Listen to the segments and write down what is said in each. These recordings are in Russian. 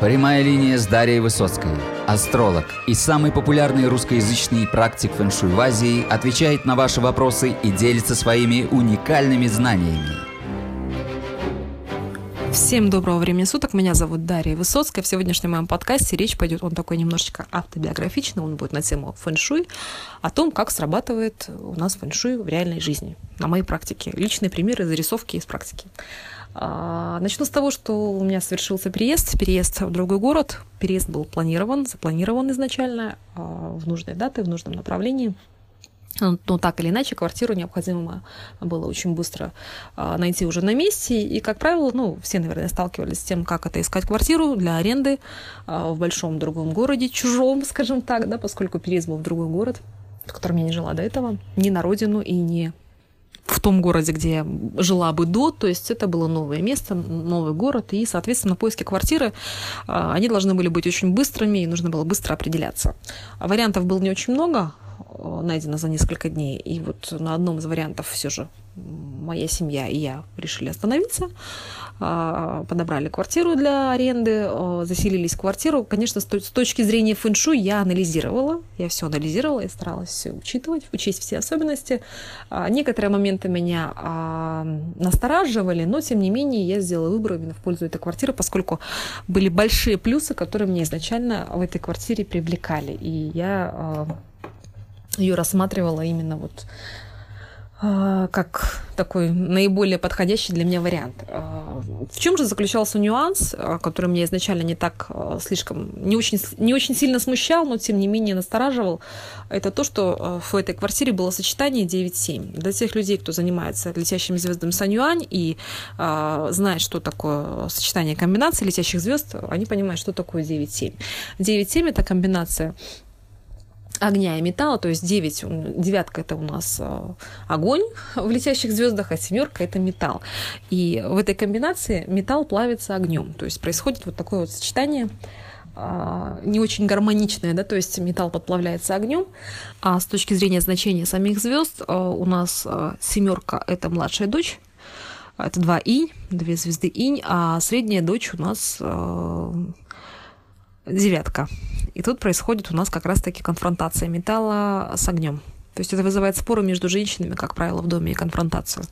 Прямая линия с Дарьей Высоцкой. Астролог и самый популярный русскоязычный практик фэншуй в Азии отвечает на ваши вопросы и делится своими уникальными знаниями. Всем доброго времени суток. Меня зовут Дарья Высоцкая. В сегодняшнем моем подкасте речь пойдет, он такой немножечко автобиографичный, он будет на тему фэншуй, о том, как срабатывает у нас фэншуй в реальной жизни, на моей практике. Личные примеры, зарисовки из практики. А, начну с того, что у меня совершился переезд, переезд в другой город. Переезд был планирован, запланирован изначально а, в нужные даты, в нужном направлении. Но так или иначе, квартиру необходимо было очень быстро а, найти уже на месте. И, как правило, ну, все, наверное, сталкивались с тем, как это искать квартиру для аренды в большом другом городе, чужом, скажем так, да, поскольку переезд был в другой город, в котором я не жила до этого, ни на родину и не в том городе, где я жила бы до, то есть это было новое место, новый город, и, соответственно, поиски квартиры, а, они должны были быть очень быстрыми, и нужно было быстро определяться. Вариантов было не очень много, найдено за несколько дней, и вот на одном из вариантов все же моя семья и я решили остановиться, а, подобрали квартиру для аренды, а, заселились в квартиру. Конечно, с точки зрения фэншу я анализировала, я все анализировала, я старалась все учитывать, учесть все особенности. А, некоторые моменты меня настораживали, но тем не менее я сделала выбор именно в пользу этой квартиры, поскольку были большие плюсы, которые мне изначально в этой квартире привлекали. И я ее рассматривала именно вот а, как такой наиболее подходящий для меня вариант. А, в чем же заключался нюанс, а, который меня изначально не так слишком, не очень, не очень сильно смущал, но тем не менее настораживал, это то, что в этой квартире было сочетание 9-7. Для тех людей, кто занимается летящими звездами Санюань и знает, что такое сочетание комбинаций летящих звезд, они понимают, что такое 9-7. 9-7 это комбинация огня и металла, то есть 9, девятка это у нас э, огонь в летящих звездах, а семерка это металл. И в этой комбинации металл плавится огнем, то есть происходит вот такое вот сочетание а, не очень гармоничное, да, то есть металл подплавляется огнем. А с точки зрения значения самих звезд э, у нас э, семерка это младшая дочь, это два инь, две звезды инь, а средняя дочь у нас девятка. И тут происходит у нас как раз-таки конфронтация металла с огнем. То есть это вызывает споры между женщинами, как правило, в доме и конфронтацию.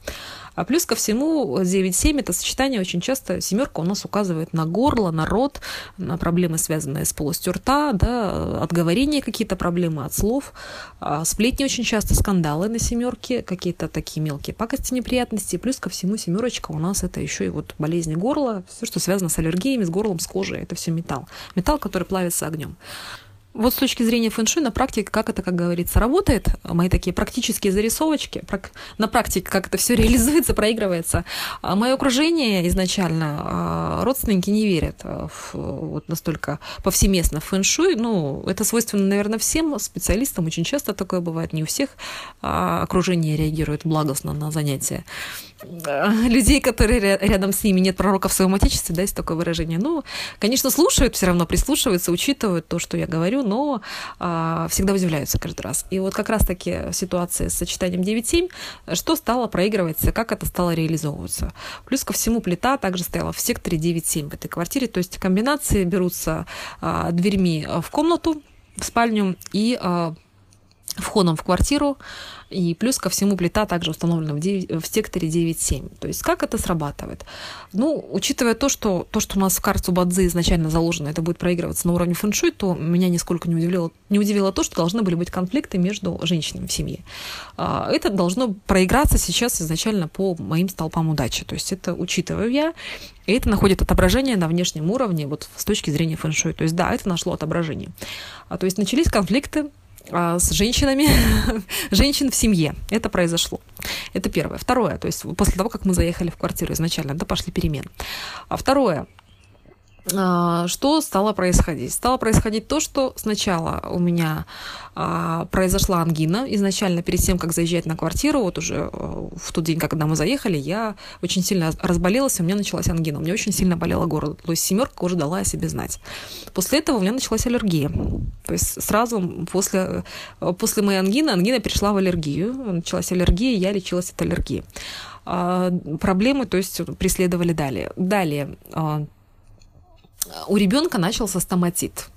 А плюс ко всему 9-7 это сочетание очень часто, семерка у нас указывает на горло, на рот, на проблемы, связанные с полостью рта, да, отговорения какие-то проблемы от слов, а сплетни очень часто, скандалы на семерке, какие-то такие мелкие пакости, неприятности. Плюс ко всему семерочка у нас это еще и вот болезни горла, все, что связано с аллергиями, с горлом, с кожей, это все металл. Металл, который плавится огнем. Вот с точки зрения фэншуй на практике, как это, как говорится, работает, мои такие практические зарисовочки, на практике, как это все реализуется, проигрывается. А мое окружение изначально, а, родственники не верят в, вот настолько повсеместно в фэншуй. Ну, это свойственно, наверное, всем специалистам, очень часто такое бывает, не у всех а окружение реагирует благостно на занятия. Людей, которые рядом с ними нет пророка в своем отечестве, да, есть такое выражение. Ну, конечно, слушают, все равно прислушиваются, учитывают то, что я говорю, но а, всегда удивляются каждый раз. И вот как раз-таки ситуация с сочетанием 9-7, что стало проигрываться, как это стало реализовываться. Плюс ко всему плита также стояла в секторе 9-7 в этой квартире, то есть комбинации берутся а, дверьми в комнату, в спальню и а, входом в квартиру, и плюс ко всему плита также установлена в, 9, в секторе 9.7. То есть как это срабатывает? Ну, учитывая то, что то, что у нас в карту Бадзи изначально заложено, это будет проигрываться на уровне фэншуй, то меня нисколько не удивило, не удивило то, что должны были быть конфликты между женщинами в семье. А, это должно проиграться сейчас изначально по моим столпам удачи. То есть это учитываю я, и это находит отображение на внешнем уровне вот с точки зрения фэншуй. То есть да, это нашло отображение. А, то есть начались конфликты с женщинами, женщин в семье. Это произошло. Это первое. Второе, то есть после того, как мы заехали в квартиру изначально, да, пошли перемены. А второе, а, что стало происходить? Стало происходить то, что сначала у меня а, произошла ангина. Изначально, перед тем, как заезжать на квартиру, вот уже э, в тот день, когда мы заехали, я очень сильно разболелась, у меня началась ангина. У меня очень сильно болело горло. То есть семерка уже дала о себе знать. После этого у меня началась аллергия. То есть сразу после, э, после моей ангины, ангина перешла в аллергию. Началась аллергия, я лечилась от аллергии. А, проблемы, то есть, преследовали далее. Далее у ребенка начался стоматит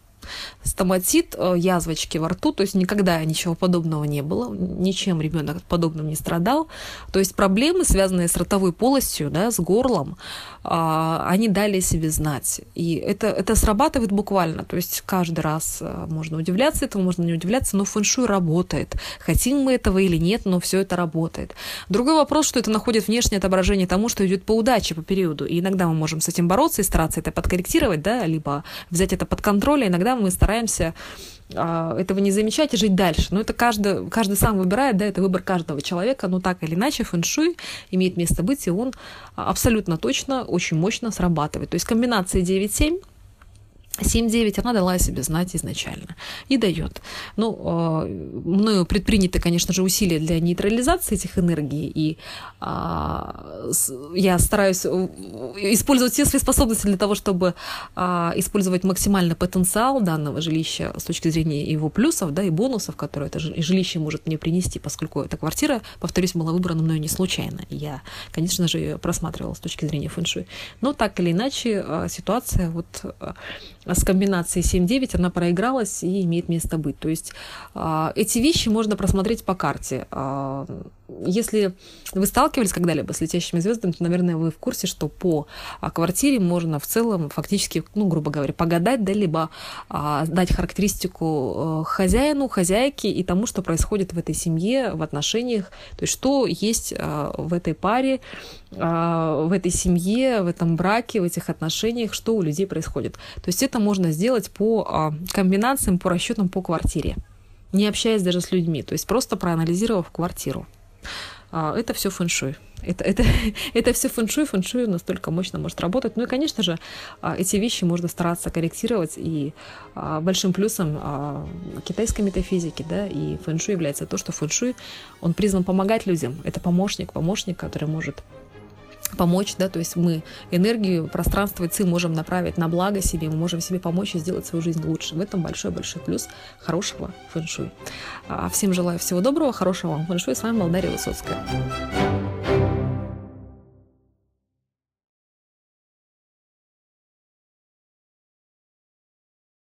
стоматит, э, язвочки во рту, то есть никогда ничего подобного не было, ничем ребенок подобным не страдал. То есть проблемы, связанные с ротовой полостью, да, с горлом, а, они дали себе знать. И это, это срабатывает буквально. То есть каждый раз э, можно удивляться этому, можно не удивляться, но фэншуй работает. Хотим мы этого или нет, но все это работает. Другой вопрос, что это находит внешнее отображение тому, что идет по удаче по периоду. И иногда мы можем с этим бороться и стараться это подкорректировать, да, либо взять это под контроль, а иногда мы стараемся а, этого не замечать и жить дальше. Но это каждый, каждый сам выбирает, да, это выбор каждого человека, но так или иначе фэншуй имеет место быть, и он абсолютно точно, очень мощно срабатывает. То есть комбинация 9-7 7-9 она дала о себе знать изначально и дает. Ну, а, мною предприняты, конечно же, усилия для нейтрализации этих энергий, и а, я стараюсь э, использовать все свои способности для того, чтобы а, использовать максимальный потенциал данного жилища с точки зрения его плюсов да, и бонусов, которые это жилище может мне принести, поскольку эта квартира, повторюсь, была выбрана мною не случайно. Я, конечно же, ее просматривала с точки зрения фэншуй. Но так или иначе ситуация вот с комбинацией 7-9 она проигралась и имеет место быть. То есть а, эти вещи можно просмотреть по карте. Если вы сталкивались когда-либо с летящими звездами, то, наверное, вы в курсе, что по а, квартире можно в целом фактически, ну, грубо говоря, погадать, да, либо а, дать характеристику хозяину, хозяйке и тому, что происходит в этой семье, в отношениях, то есть что есть а, в этой паре, а, в этой семье, в этом браке, в этих отношениях, что у людей происходит. То есть это можно сделать по а, комбинациям, по расчетам по квартире, не общаясь даже с людьми, то есть просто проанализировав квартиру. А, это все фэншуй. Это, это, это все фэншуй, фэншуй настолько мощно может работать. Ну и, конечно же, а, эти вещи можно стараться корректировать. И а, большим плюсом китайской метафизики да, и фэншуй является то, что фэншуй, он призван помогать людям. Это помощник, помощник, который может помочь, да, то есть мы энергию, пространство и ци можем направить на благо себе, мы можем себе помочь и сделать свою жизнь лучше. В этом большой-большой плюс хорошего фэншуй. Всем желаю всего доброго, хорошего вам фэншуй. С вами была Дарья Высоцкая.